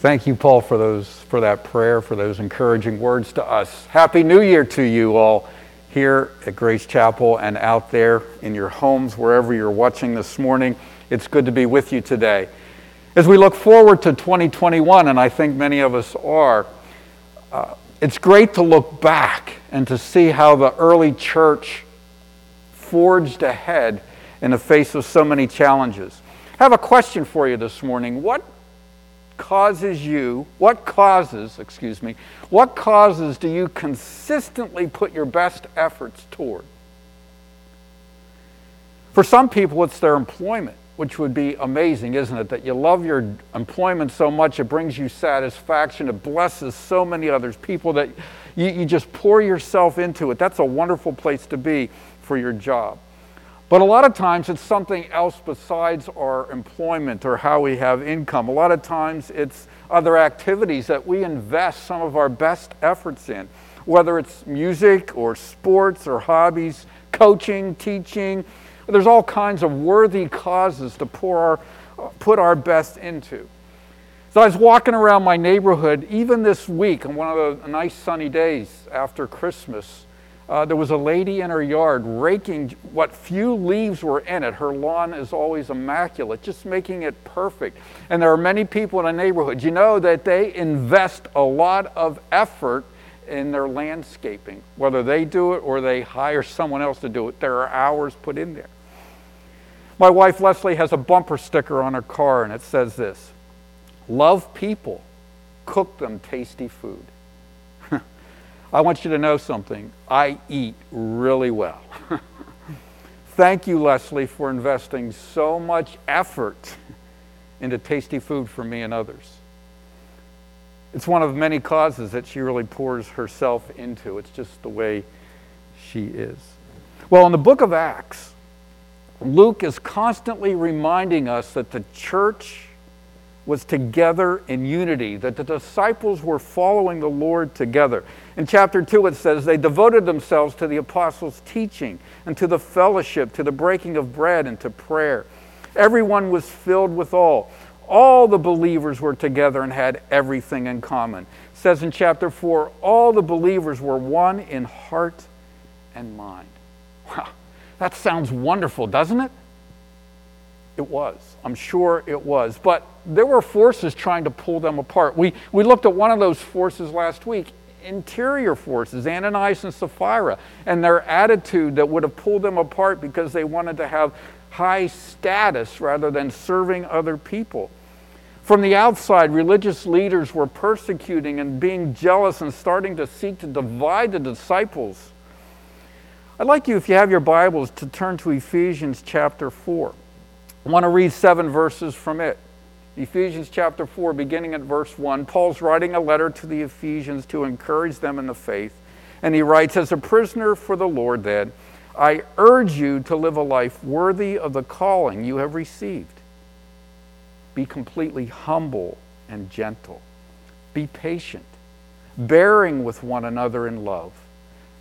Thank you, Paul, for those for that prayer, for those encouraging words to us. Happy New Year to you all here at Grace Chapel and out there in your homes, wherever you're watching this morning. It's good to be with you today. As we look forward to 2021, and I think many of us are, uh, it's great to look back and to see how the early church forged ahead in the face of so many challenges. I have a question for you this morning. What causes you, what causes, excuse me, what causes do you consistently put your best efforts toward? For some people, it's their employment, which would be amazing, isn't it? That you love your employment so much, it brings you satisfaction, it blesses so many others, people that you, you just pour yourself into it. That's a wonderful place to be for your job. But a lot of times it's something else besides our employment or how we have income. A lot of times it's other activities that we invest some of our best efforts in, whether it's music or sports or hobbies, coaching, teaching. There's all kinds of worthy causes to pour our, put our best into. So I was walking around my neighborhood, even this week, on one of the nice sunny days after Christmas uh, there was a lady in her yard raking what few leaves were in it. Her lawn is always immaculate, just making it perfect. And there are many people in the neighborhood, you know, that they invest a lot of effort in their landscaping. Whether they do it or they hire someone else to do it, there are hours put in there. My wife Leslie has a bumper sticker on her car, and it says this Love people, cook them tasty food. I want you to know something. I eat really well. Thank you, Leslie, for investing so much effort into tasty food for me and others. It's one of many causes that she really pours herself into. It's just the way she is. Well, in the book of Acts, Luke is constantly reminding us that the church was together in unity, that the disciples were following the Lord together. In chapter 2, it says, They devoted themselves to the apostles' teaching and to the fellowship, to the breaking of bread, and to prayer. Everyone was filled with all. All the believers were together and had everything in common. It says in chapter 4, all the believers were one in heart and mind. Wow, that sounds wonderful, doesn't it? It was. I'm sure it was. But there were forces trying to pull them apart. We, we looked at one of those forces last week interior forces, Ananias and Sapphira, and their attitude that would have pulled them apart because they wanted to have high status rather than serving other people. From the outside, religious leaders were persecuting and being jealous and starting to seek to divide the disciples. I'd like you, if you have your Bibles, to turn to Ephesians chapter 4. I want to read seven verses from it. Ephesians chapter 4, beginning at verse 1, Paul's writing a letter to the Ephesians to encourage them in the faith. And he writes, As a prisoner for the Lord, then, I urge you to live a life worthy of the calling you have received. Be completely humble and gentle. Be patient, bearing with one another in love.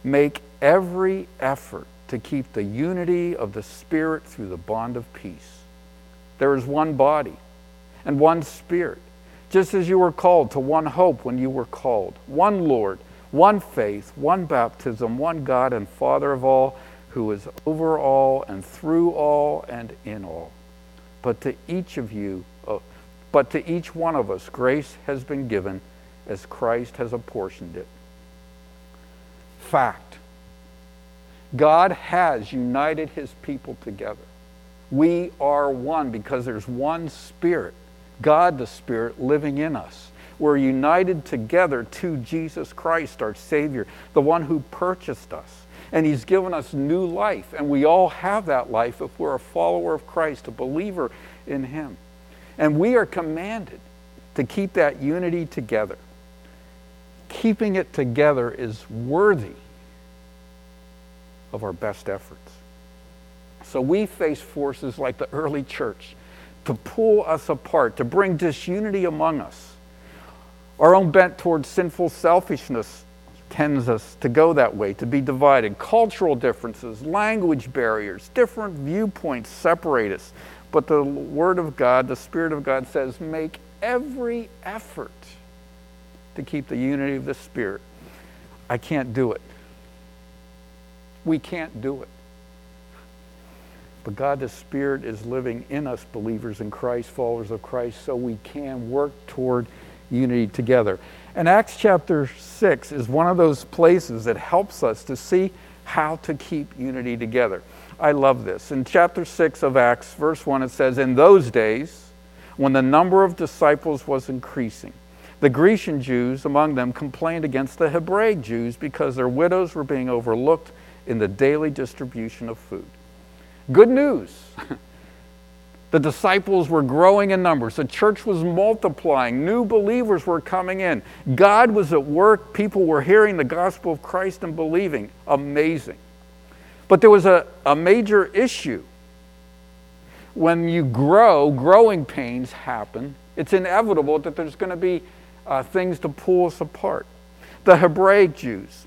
Make every effort to keep the unity of the Spirit through the bond of peace. There is one body and one Spirit, just as you were called to one hope when you were called, one Lord, one faith, one baptism, one God and Father of all, who is over all and through all and in all. But to each of you, uh, but to each one of us, grace has been given as Christ has apportioned it. Fact God has united his people together. We are one because there's one Spirit, God the Spirit, living in us. We're united together to Jesus Christ, our Savior, the one who purchased us. And He's given us new life. And we all have that life if we're a follower of Christ, a believer in Him. And we are commanded to keep that unity together. Keeping it together is worthy of our best efforts. So we face forces like the early church to pull us apart, to bring disunity among us. Our own bent towards sinful selfishness tends us to go that way, to be divided. Cultural differences, language barriers, different viewpoints separate us. But the Word of God, the Spirit of God says, make every effort to keep the unity of the Spirit. I can't do it. We can't do it. But God the Spirit is living in us, believers in Christ, followers of Christ, so we can work toward unity together. And Acts chapter 6 is one of those places that helps us to see how to keep unity together. I love this. In chapter 6 of Acts, verse 1, it says, In those days, when the number of disciples was increasing, the Grecian Jews among them complained against the Hebraic Jews because their widows were being overlooked in the daily distribution of food. Good news. the disciples were growing in numbers. The church was multiplying. New believers were coming in. God was at work. People were hearing the gospel of Christ and believing. Amazing. But there was a, a major issue. When you grow, growing pains happen. It's inevitable that there's going to be uh, things to pull us apart. The Hebraic Jews,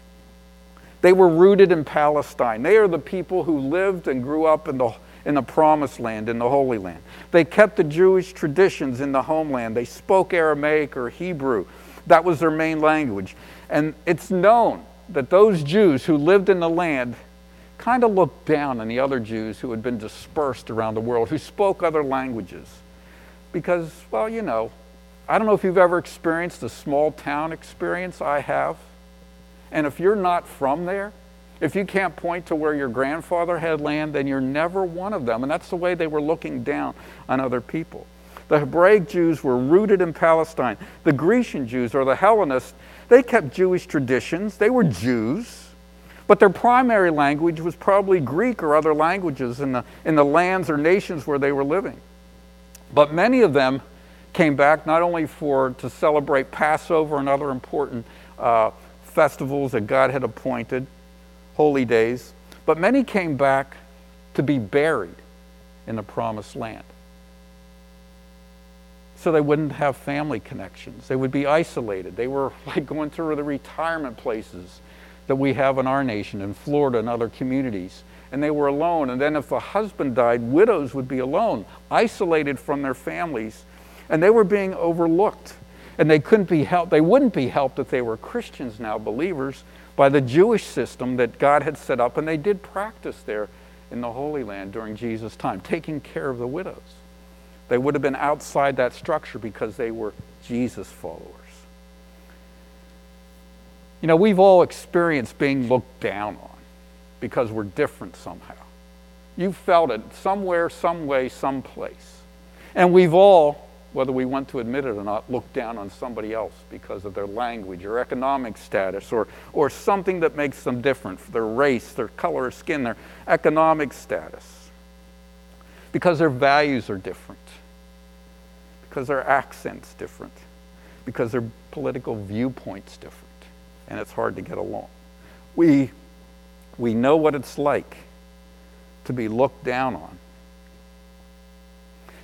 they were rooted in Palestine. They are the people who lived and grew up in the, in the promised land, in the Holy Land. They kept the Jewish traditions in the homeland. They spoke Aramaic or Hebrew. That was their main language. And it's known that those Jews who lived in the land kind of looked down on the other Jews who had been dispersed around the world, who spoke other languages. Because, well, you know, I don't know if you've ever experienced a small town experience. I have. And if you're not from there, if you can't point to where your grandfather had land, then you're never one of them. And that's the way they were looking down on other people. The Hebraic Jews were rooted in Palestine. The Grecian Jews, or the Hellenists, they kept Jewish traditions. They were Jews. But their primary language was probably Greek or other languages in the, in the lands or nations where they were living. But many of them came back not only for to celebrate Passover and other important uh, festivals that God had appointed, holy days, but many came back to be buried in the promised land. So they wouldn't have family connections. They would be isolated. They were like going through the retirement places that we have in our nation, in Florida and other communities. And they were alone. And then if the husband died, widows would be alone, isolated from their families. And they were being overlooked and they couldn't be helped they wouldn't be helped if they were christians now believers by the jewish system that god had set up. And they did practice there in the holy land during jesus time taking care of the widows. They would have been outside that structure because they were jesus followers. You know we've all experienced being looked down on because we're different somehow. You've felt it somewhere some way someplace and we've all whether we want to admit it or not, look down on somebody else because of their language or economic status or, or something that makes them different, their race, their color of skin, their economic status. Because their values are different, because their accent's different, because their political viewpoint's different, and it's hard to get along. We, we know what it's like to be looked down on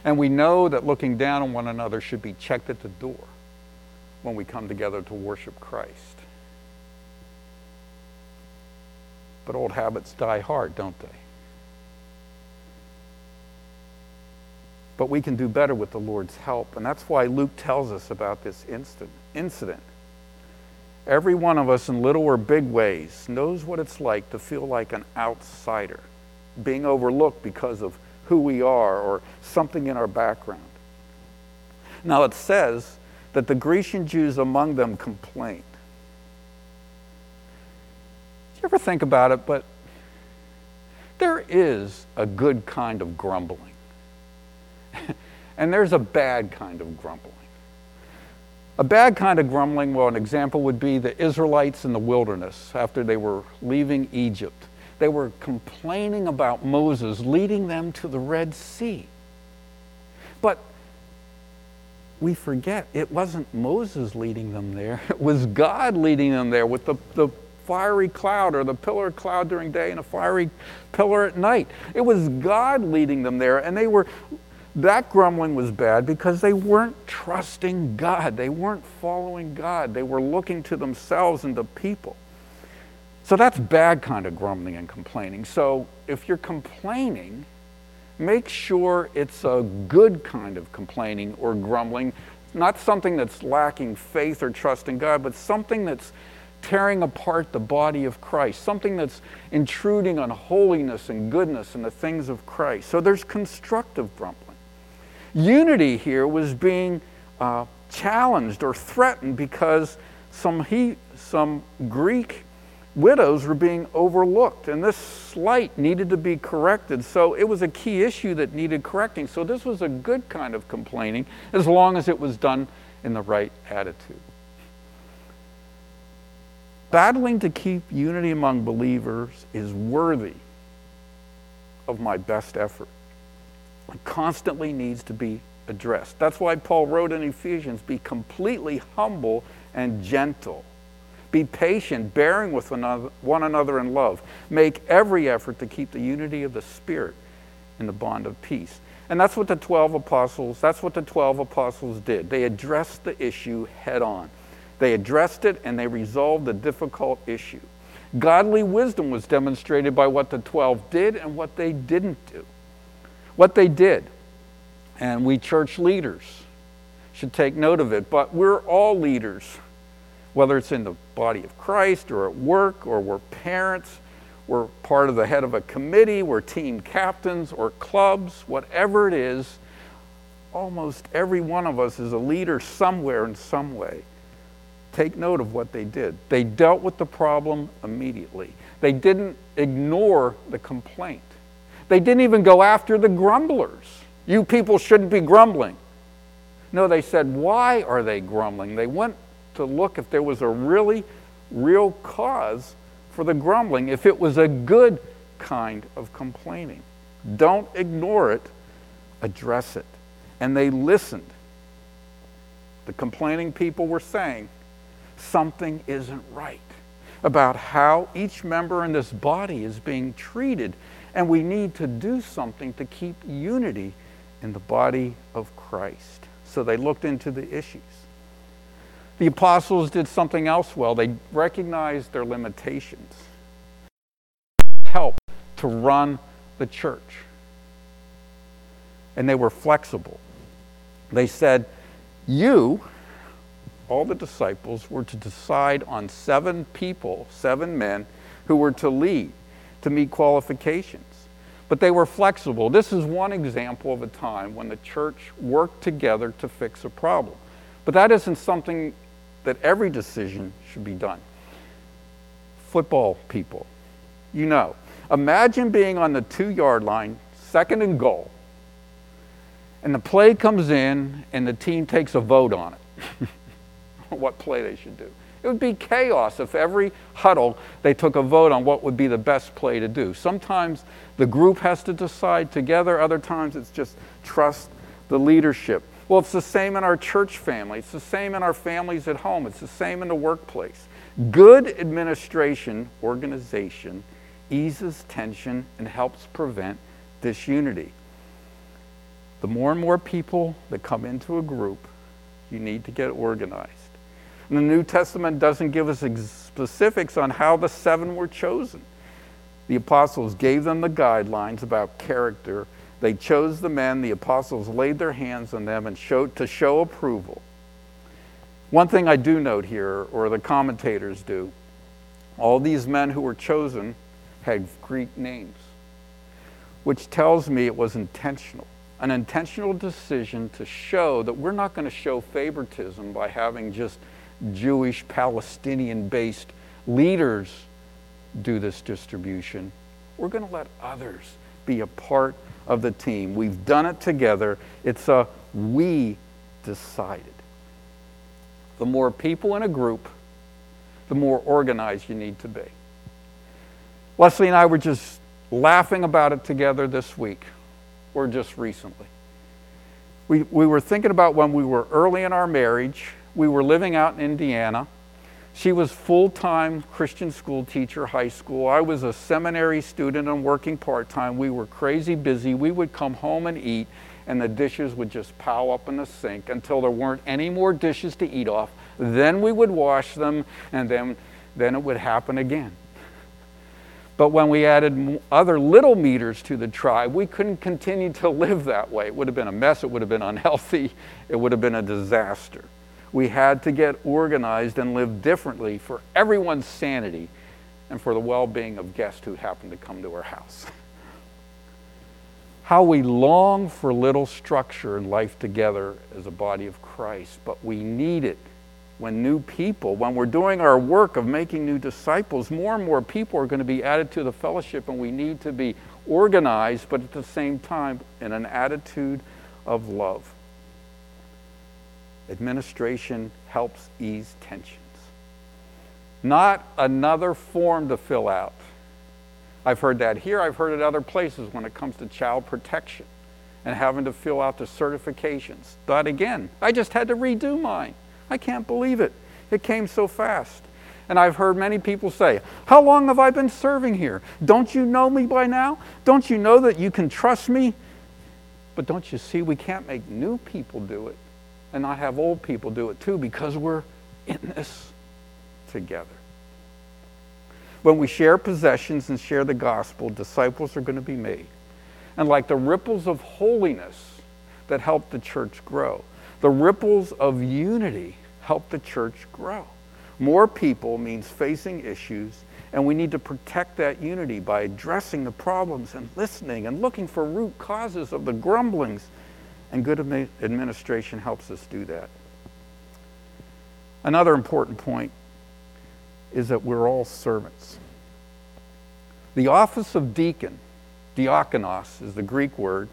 and we know that looking down on one another should be checked at the door when we come together to worship Christ. But old habits die hard, don't they? But we can do better with the Lord's help. And that's why Luke tells us about this instant, incident. Every one of us, in little or big ways, knows what it's like to feel like an outsider, being overlooked because of who we are or something in our background. Now it says that the Grecian Jews among them complained. Do you ever think about it? But there is a good kind of grumbling, and there's a bad kind of grumbling. A bad kind of grumbling, well, an example would be the Israelites in the wilderness after they were leaving Egypt they were complaining about Moses leading them to the Red Sea. But we forget it wasn't Moses leading them there, it was God leading them there with the, the fiery cloud or the pillar of cloud during day and a fiery pillar at night. It was God leading them there, and they were. That grumbling was bad because they weren't trusting God. They weren't following God. They were looking to themselves and to people. So that's bad kind of grumbling and complaining. So if you're complaining, make sure it's a good kind of complaining or grumbling not something that's lacking faith or trust in God, but something that's tearing apart the body of Christ, something that's intruding on holiness and goodness and the things of Christ. So there's constructive grumbling. Unity here was being uh, challenged or threatened because some, he, some Greek widows were being overlooked, and this slight needed to be corrected. So it was a key issue that needed correcting. So this was a good kind of complaining as long as it was done in the right attitude. Battling to keep unity among believers is worthy of my best effort. It constantly needs to be addressed. That's why Paul wrote in Ephesians be completely humble and gentle. Be patient, bearing with one another in love. Make every effort to keep the unity of the Spirit in the bond of peace. And that's what the 12 apostles, that's what the 12 apostles did. They addressed the issue head on. They addressed it and they resolved the difficult issue. Godly wisdom was demonstrated by what the 12 did and what they didn't do. What they did. And we church leaders should take note of it, but we're all leaders, whether it's in the body of Christ or at work or we're parents, we're part of the head of a committee, we're team captains or clubs, whatever it is, almost every one of us is a leader somewhere in some way take note of what they did. They dealt with the problem immediately. They didn't ignore the complaint. They didn't even go after the grumblers. You people shouldn't be grumbling. No, they said, why are they grumbling? They went to look if there was a really real cause for the grumbling, if it was a good kind of complaining. Don't ignore it, address it. And they listened. The complaining people were saying, something isn't right about how each member in this body is being treated. And we need to do something to keep unity in the body of Christ. So they looked into the issues. The apostles did something else well. They recognized their limitations, help to run the church. And they were flexible. They said, You all the disciples were to decide on seven people, seven men, who were to lead to meet qualifications. But they were flexible. This is one example of a time when the church worked together to fix a problem. But that isn't something that every decision should be done. Football people, you know, imagine being on the two yard line, second and goal, and the play comes in and the team takes a vote on it. what play they should do. It would be chaos if every huddle they took a vote on what would be the best play to do. Sometimes the group has to decide together, other times it's just trust the leadership. Well, it's the same in our church family, it's the same in our families at home, it's the same in the workplace. Good administration, organization, eases tension and helps prevent disunity. The more and more people that come into a group, you need to get organized. And the New Testament doesn't give us specifics on how the seven were chosen. The apostles gave them the guidelines about character. They chose the men. The apostles laid their hands on them and showed to show approval. One thing I do note here, or the commentators do, all these men who were chosen had Greek names, which tells me it was intentional. An intentional decision to show that we're not going to show favoritism by having just Jewish, Palestinian based leaders do this distribution. We're going to let others be a part of the team. We've done it together. It's a we decided. The more people in a group, the more organized you need to be. Leslie and I were just laughing about it together this week, or just recently. We, we were thinking about when we were early in our marriage we were living out in Indiana. She was full-time Christian school teacher, high school. I was a seminary student and working part-time. We were crazy busy. We would come home and eat, and the dishes would just pile up in the sink until there weren't any more dishes to eat off. Then we would wash them, and then, then it would happen again. But when we added other little meters to the tribe, we couldn't continue to live that way. It would have been a mess, it would have been unhealthy, it would have been a disaster. We had to get organized and live differently for everyone's sanity and for the well being of guests who happened to come to our house. How we long for little structure and life together as a body of Christ, but we need it when new people, when we're doing our work of making new disciples, more and more people are going to be added to the fellowship, and we need to be organized, but at the same time in an attitude of love. Administration helps ease tensions. Not another form to fill out. I've heard that here, I've heard it other places when it comes to child protection and having to fill out the certifications. But again, I just had to redo mine. I can't believe it. It came so fast. And I've heard many people say, How long have I been serving here? Don't you know me by now? Don't you know that you can trust me? But don't you see, we can't make new people do it and not have old people do it too because we're in this together. When we share possessions and share the gospel, disciples are going to be made. And like the ripples of holiness that help the church grow, the ripples of unity help the church grow. More people means facing issues, and we need to protect that unity by addressing the problems and listening and looking for root causes of the grumblings. And good administration helps us do that. Another important point is that we're all servants. The office of deacon, diakonos is the Greek word,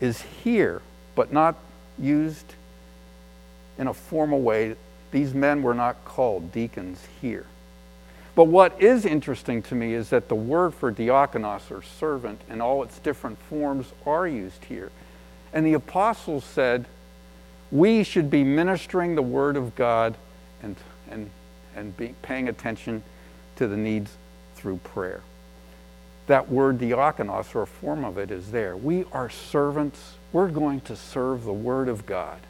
is here, but not used in a formal way. These men were not called deacons here. But what is interesting to me is that the word for diakonos or servant in all its different forms are used here. And the apostles said, we should be ministering the word of God and, and, and be, paying attention to the needs through prayer. That word diakonos, or a form of it, is there. We are servants we're going to serve the Word of God.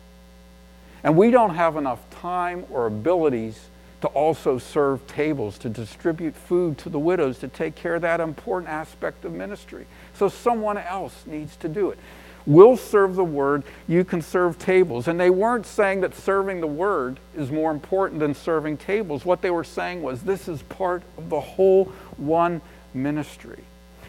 And we don't have enough time or abilities to also serve tables, to distribute food to the widows, to take care of that important aspect of ministry. So someone else needs to do it. We'll serve the word, you can serve tables. And they weren't saying that serving the word is more important than serving tables. What they were saying was this is part of the whole one ministry.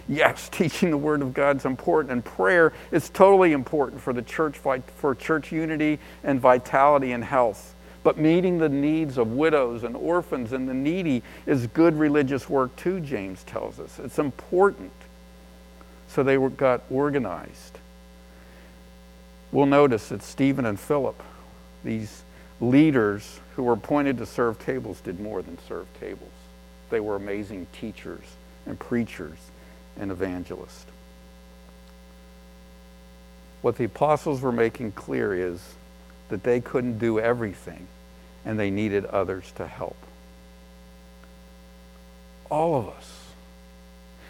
Yes, teaching the Word of God is important, and prayer is totally important for the church, for church unity and vitality and health. But meeting the needs of widows and orphans and the needy is good religious work too, James tells us. It's important. So they were, got organized. We'll notice that Stephen and Philip, these leaders who were appointed to serve tables, did more than serve tables. They were amazing teachers and preachers and evangelists. What the apostles were making clear is that they couldn't do everything and they needed others to help. All of us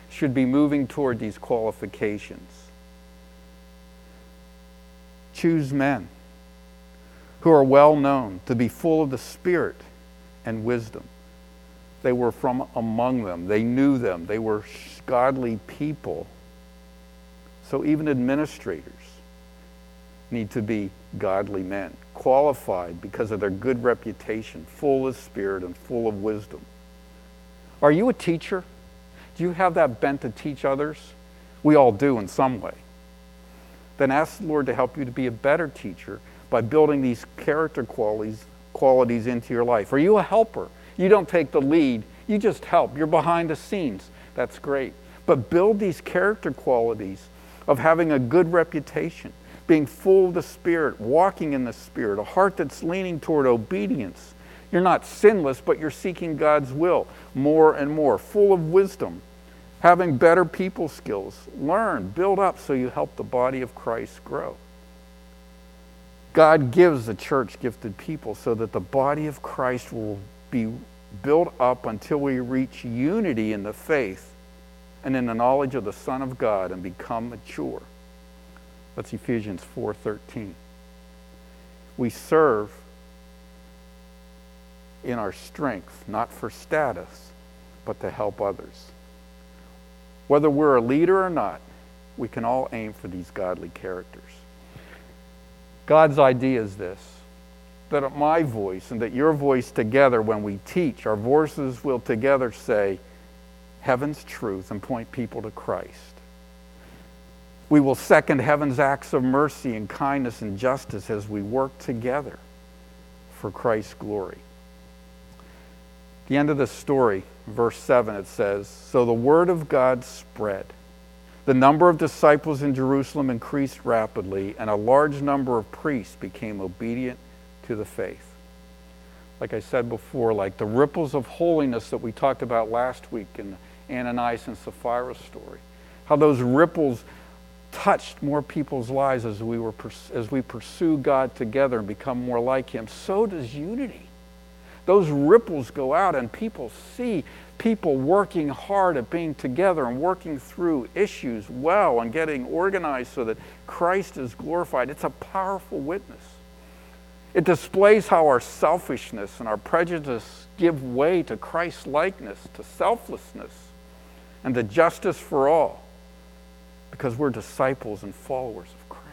should be moving toward these qualifications. Choose men who are well known to be full of the Spirit and wisdom. They were from among them, they knew them, they were godly people. So even administrators need to be godly men, qualified because of their good reputation, full of spirit and full of wisdom. Are you a teacher? Do you have that bent to teach others? We all do in some way. Then ask the Lord to help you to be a better teacher by building these character qualities, qualities into your life. Are you a helper? You don't take the lead, you just help. You're behind the scenes. That's great. But build these character qualities of having a good reputation, being full of the Spirit, walking in the Spirit, a heart that's leaning toward obedience. You're not sinless, but you're seeking God's will more and more, full of wisdom, having better people skills. Learn, build up so you help the body of Christ grow. God gives the church gifted people so that the body of Christ will be built up until we reach unity in the faith and in the knowledge of the Son of God and become mature. That's Ephesians 4:13. We serve in our strength, not for status, but to help others. Whether we're a leader or not, we can all aim for these godly characters. God's idea is this that at my voice and that your voice together, when we teach, our voices will together say heaven's truth and point people to Christ. We will second heaven's acts of mercy and kindness and justice as we work together for Christ's glory. The end of the story, verse 7, it says So the word of God spread. The number of disciples in Jerusalem increased rapidly, and a large number of priests became obedient to the faith. Like I said before, like the ripples of holiness that we talked about last week in Ananias and Sapphira story, how those ripples touched more people's lives as we, were, as we pursue God together and become more like Him, so does unity. Those ripples go out, and people see people working hard at being together and working through issues well and getting organized so that Christ is glorified. It's a powerful witness. It displays how our selfishness and our prejudice give way to Christ likeness, to selflessness, and to justice for all, because we're disciples and followers of Christ.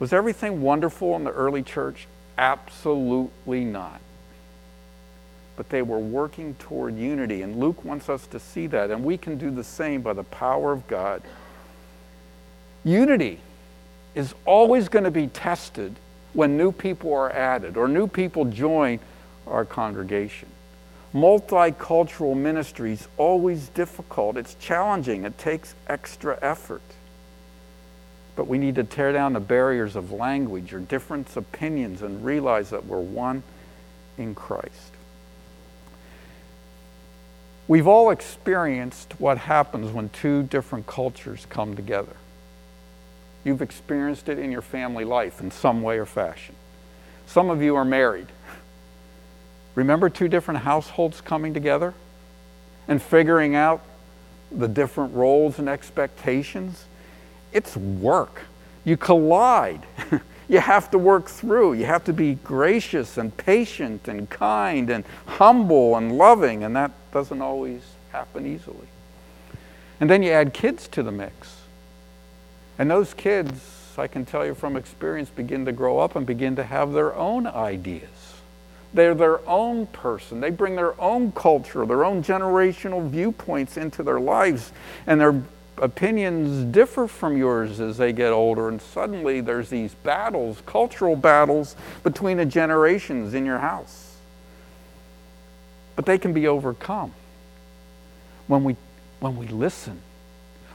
Was everything wonderful in the early church? Absolutely not. But they were working toward unity, and Luke wants us to see that, and we can do the same by the power of God. Unity is always going to be tested when new people are added or new people join our congregation. Multicultural ministry is always difficult, it's challenging, it takes extra effort. But we need to tear down the barriers of language or different opinions and realize that we're one in Christ. We've all experienced what happens when two different cultures come together. You've experienced it in your family life in some way or fashion. Some of you are married. Remember two different households coming together and figuring out the different roles and expectations? It's work. You collide. you have to work through. You have to be gracious and patient and kind and humble and loving, and that doesn't always happen easily. And then you add kids to the mix. And those kids, I can tell you from experience, begin to grow up and begin to have their own ideas. They're their own person. They bring their own culture, their own generational viewpoints into their lives, and their opinions differ from yours as they get older. And suddenly there's these battles, cultural battles between the generations in your house. But they can be overcome when we, when we listen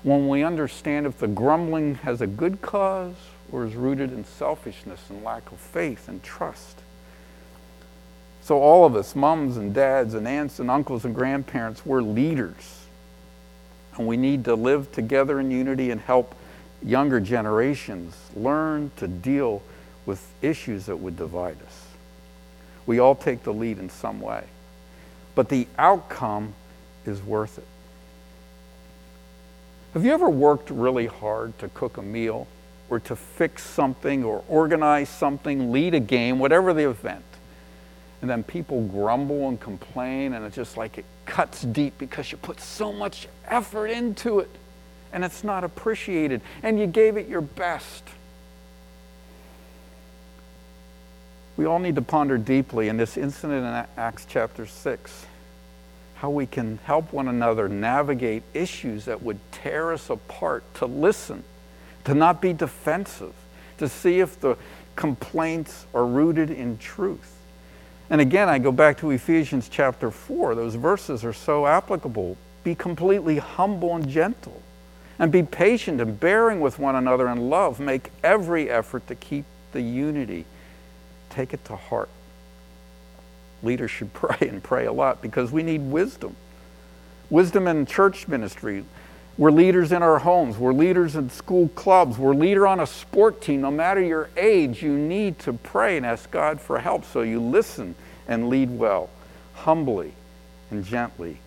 when we understand if the grumbling has a good cause or is rooted in selfishness and lack of faith and trust. So, all of us, moms and dads and aunts and uncles and grandparents, we're leaders. And we need to live together in unity and help younger generations learn to deal with issues that would divide us. We all take the lead in some way. But the outcome is worth it. Have you ever worked really hard to cook a meal or to fix something or organize something, lead a game, whatever the event? And then people grumble and complain, and it's just like it cuts deep because you put so much effort into it and it's not appreciated, and you gave it your best. We all need to ponder deeply in this incident in Acts chapter 6 how we can help one another navigate issues that would tear us apart, to listen, to not be defensive, to see if the complaints are rooted in truth. And again, I go back to Ephesians chapter 4. Those verses are so applicable. Be completely humble and gentle, and be patient and bearing with one another in love. Make every effort to keep the unity. Take it to heart leaders should pray and pray a lot because we need wisdom. Wisdom in church ministry. We're leaders in our homes. We're leaders in school clubs. We're leader on a sport team. No matter your age, you need to pray and ask God for help so you listen and lead well, humbly and gently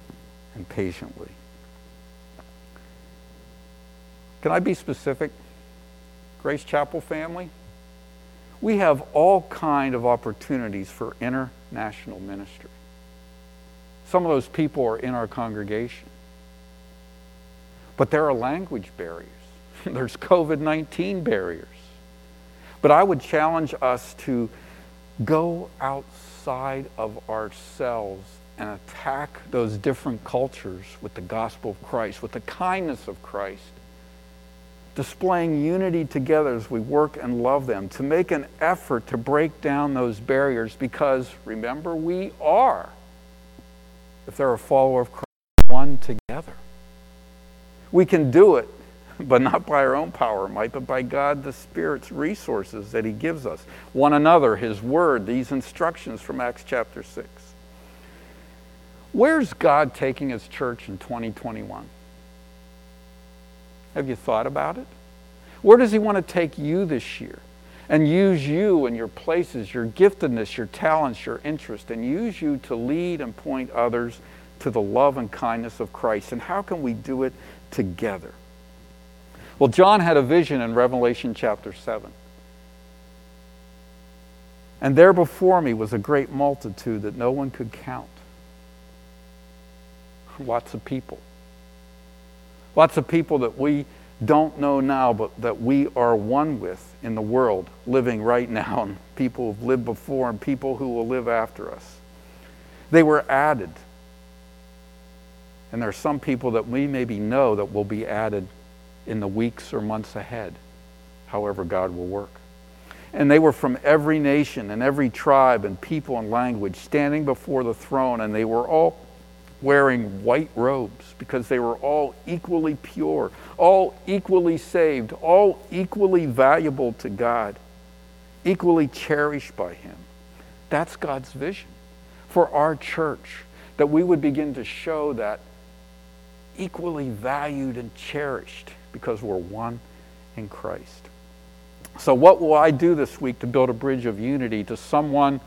and patiently. Can I be specific? Grace Chapel family? we have all kind of opportunities for international ministry. Some of those people are in our congregation. But there are language barriers. There's COVID 19 barriers. But I would challenge us to go outside of ourselves and attack those different cultures with the gospel of Christ, with the kindness of Christ, displaying unity together as we work and love them, to make an effort to break down those barriers because remember, we are, if they're a follower of Christ, one together. We can do it but not by our own power might, but by God the Spirit's resources that He gives us. One another, His Word, these instructions from Acts chapter 6. Where's God taking His church in 2021? Have you thought about it? Where does He want to take you this year? And use you and your places, your giftedness, your talents, your interest, and use you to lead and point others to the love and kindness of Christ. And how can we do it together? Well, John had a vision in Revelation chapter 7. And there before me was a great multitude that no one could count. Lots of people. Lots of people that we don't know now, but that we are one with in the world, living right now, and people who've lived before and people who will live after us. They were added. And there are some people that we maybe know that will be added in the weeks or months ahead, however God will work. And they were from every nation and every tribe and people and language standing before the throne, and they were all wearing white robes because they were all equally pure, all equally saved, all equally valuable to God, equally cherished by Him. That's God's vision for our church, that we would begin to show that equally valued and cherished because we're one in Christ. So, what will I do this week to build a bridge of unity to someone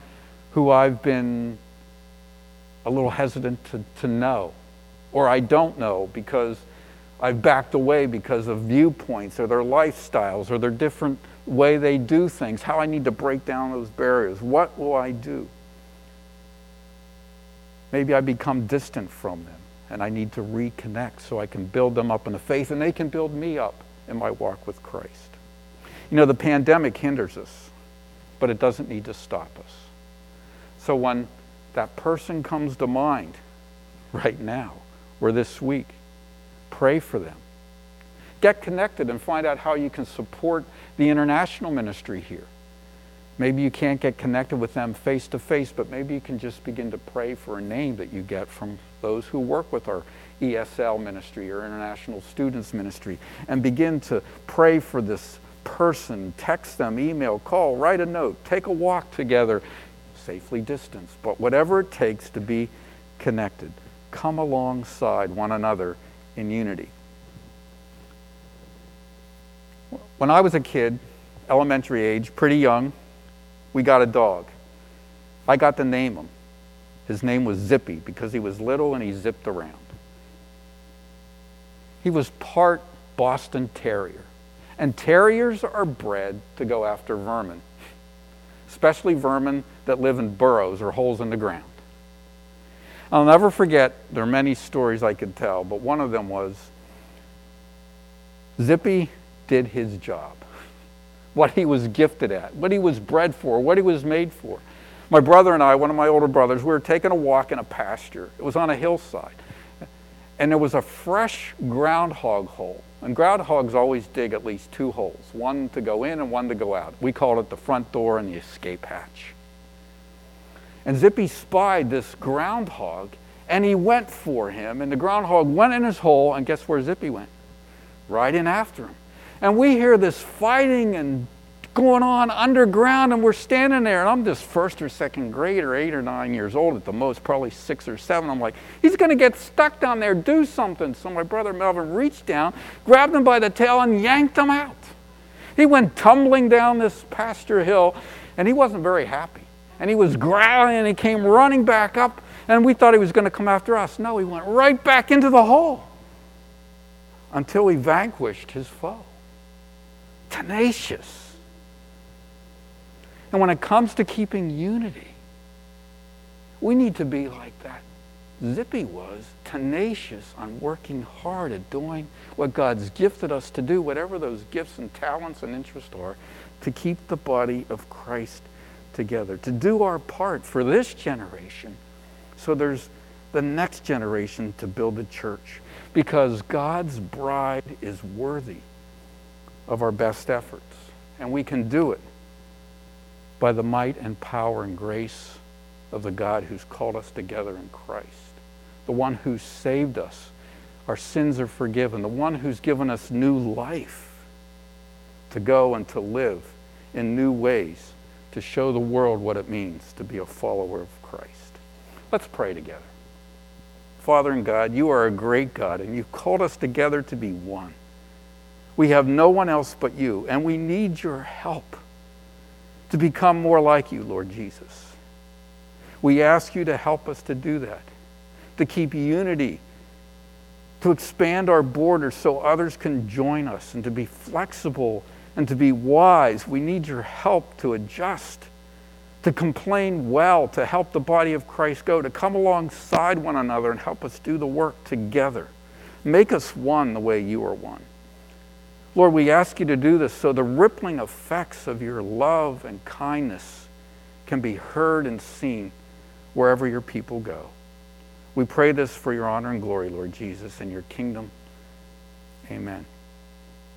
who I've been a little hesitant to, to know, or I don't know because I've backed away because of viewpoints or their lifestyles or their different way they do things, how I need to break down those barriers. What will I do? Maybe I become distant from them and I need to reconnect so I can build them up in the faith and they can build me up in my walk with Christ. You know, the pandemic hinders us, but it doesn't need to stop us. So when that person comes to mind right now or this week, pray for them. Get connected and find out how you can support the international ministry here. Maybe you can't get connected with them face to face, but maybe you can just begin to pray for a name that you get from those who work with our ESL ministry or International Students Ministry and begin to pray for this person, text them, email, call, write a note, take a walk together, safely distanced, but whatever it takes to be connected. Come alongside one another in unity. When I was a kid, elementary age, pretty young, we got a dog. I got to name him. His name was Zippy because he was little and he zipped around. He was part Boston Terrier. And terriers are bred to go after vermin, especially vermin that live in burrows or holes in the ground. I'll never forget, there are many stories I could tell, but one of them was Zippy did his job what he was gifted at, what he was bred for, what he was made for. My brother and I, one of my older brothers, we were taking a walk in a pasture. It was on a hillside. And there was a fresh groundhog hole. And groundhogs always dig at least two holes, one to go in and one to go out. We called it the front door and the escape hatch. And Zippy spied this groundhog and he went for him. And the groundhog went in his hole, and guess where Zippy went? Right in after him. And we hear this fighting and going on underground, and we're standing there, and I'm just first or second grade or eight or nine years old at the most, probably six or seven. I'm like, he's going to get stuck down there, do something. So my brother Melvin reached down, grabbed him by the tail, and yanked him out. He went tumbling down this pasture hill, and he wasn't very happy. And he was growling, and he came running back up, and we thought he was going to come after us. No, he went right back into the hole until he vanquished his foe tenacious. And when it comes to keeping unity, we need to be like that Zippy was tenacious on working hard at doing what God's gifted us to do, whatever those gifts and talents and interests are, to keep the body of Christ together, to do our part for this generation. So there's the next generation to build a church because God's bride is worthy of our best efforts. And we can do it by the might and power and grace of the God who's called us together in Christ, the one who saved us. Our sins are forgiven, the one who's given us new life to go and to live in new ways to show the world what it means to be a follower of Christ. Let's pray together. Father and God, you are a great God, and you've called us together to be one. We have no one else but you, and we need your help to become more like you, Lord Jesus. We ask you to help us to do that, to keep unity, to expand our borders so others can join us, and to be flexible and to be wise. We need your help to adjust, to complain well, to help the body of Christ go, to come alongside one another and help us do the work together. Make us one the way you are one. Lord, we ask you to do this so the rippling effects of your love and kindness can be heard and seen wherever your people go. We pray this for your honor and glory, Lord Jesus, and your kingdom. Amen.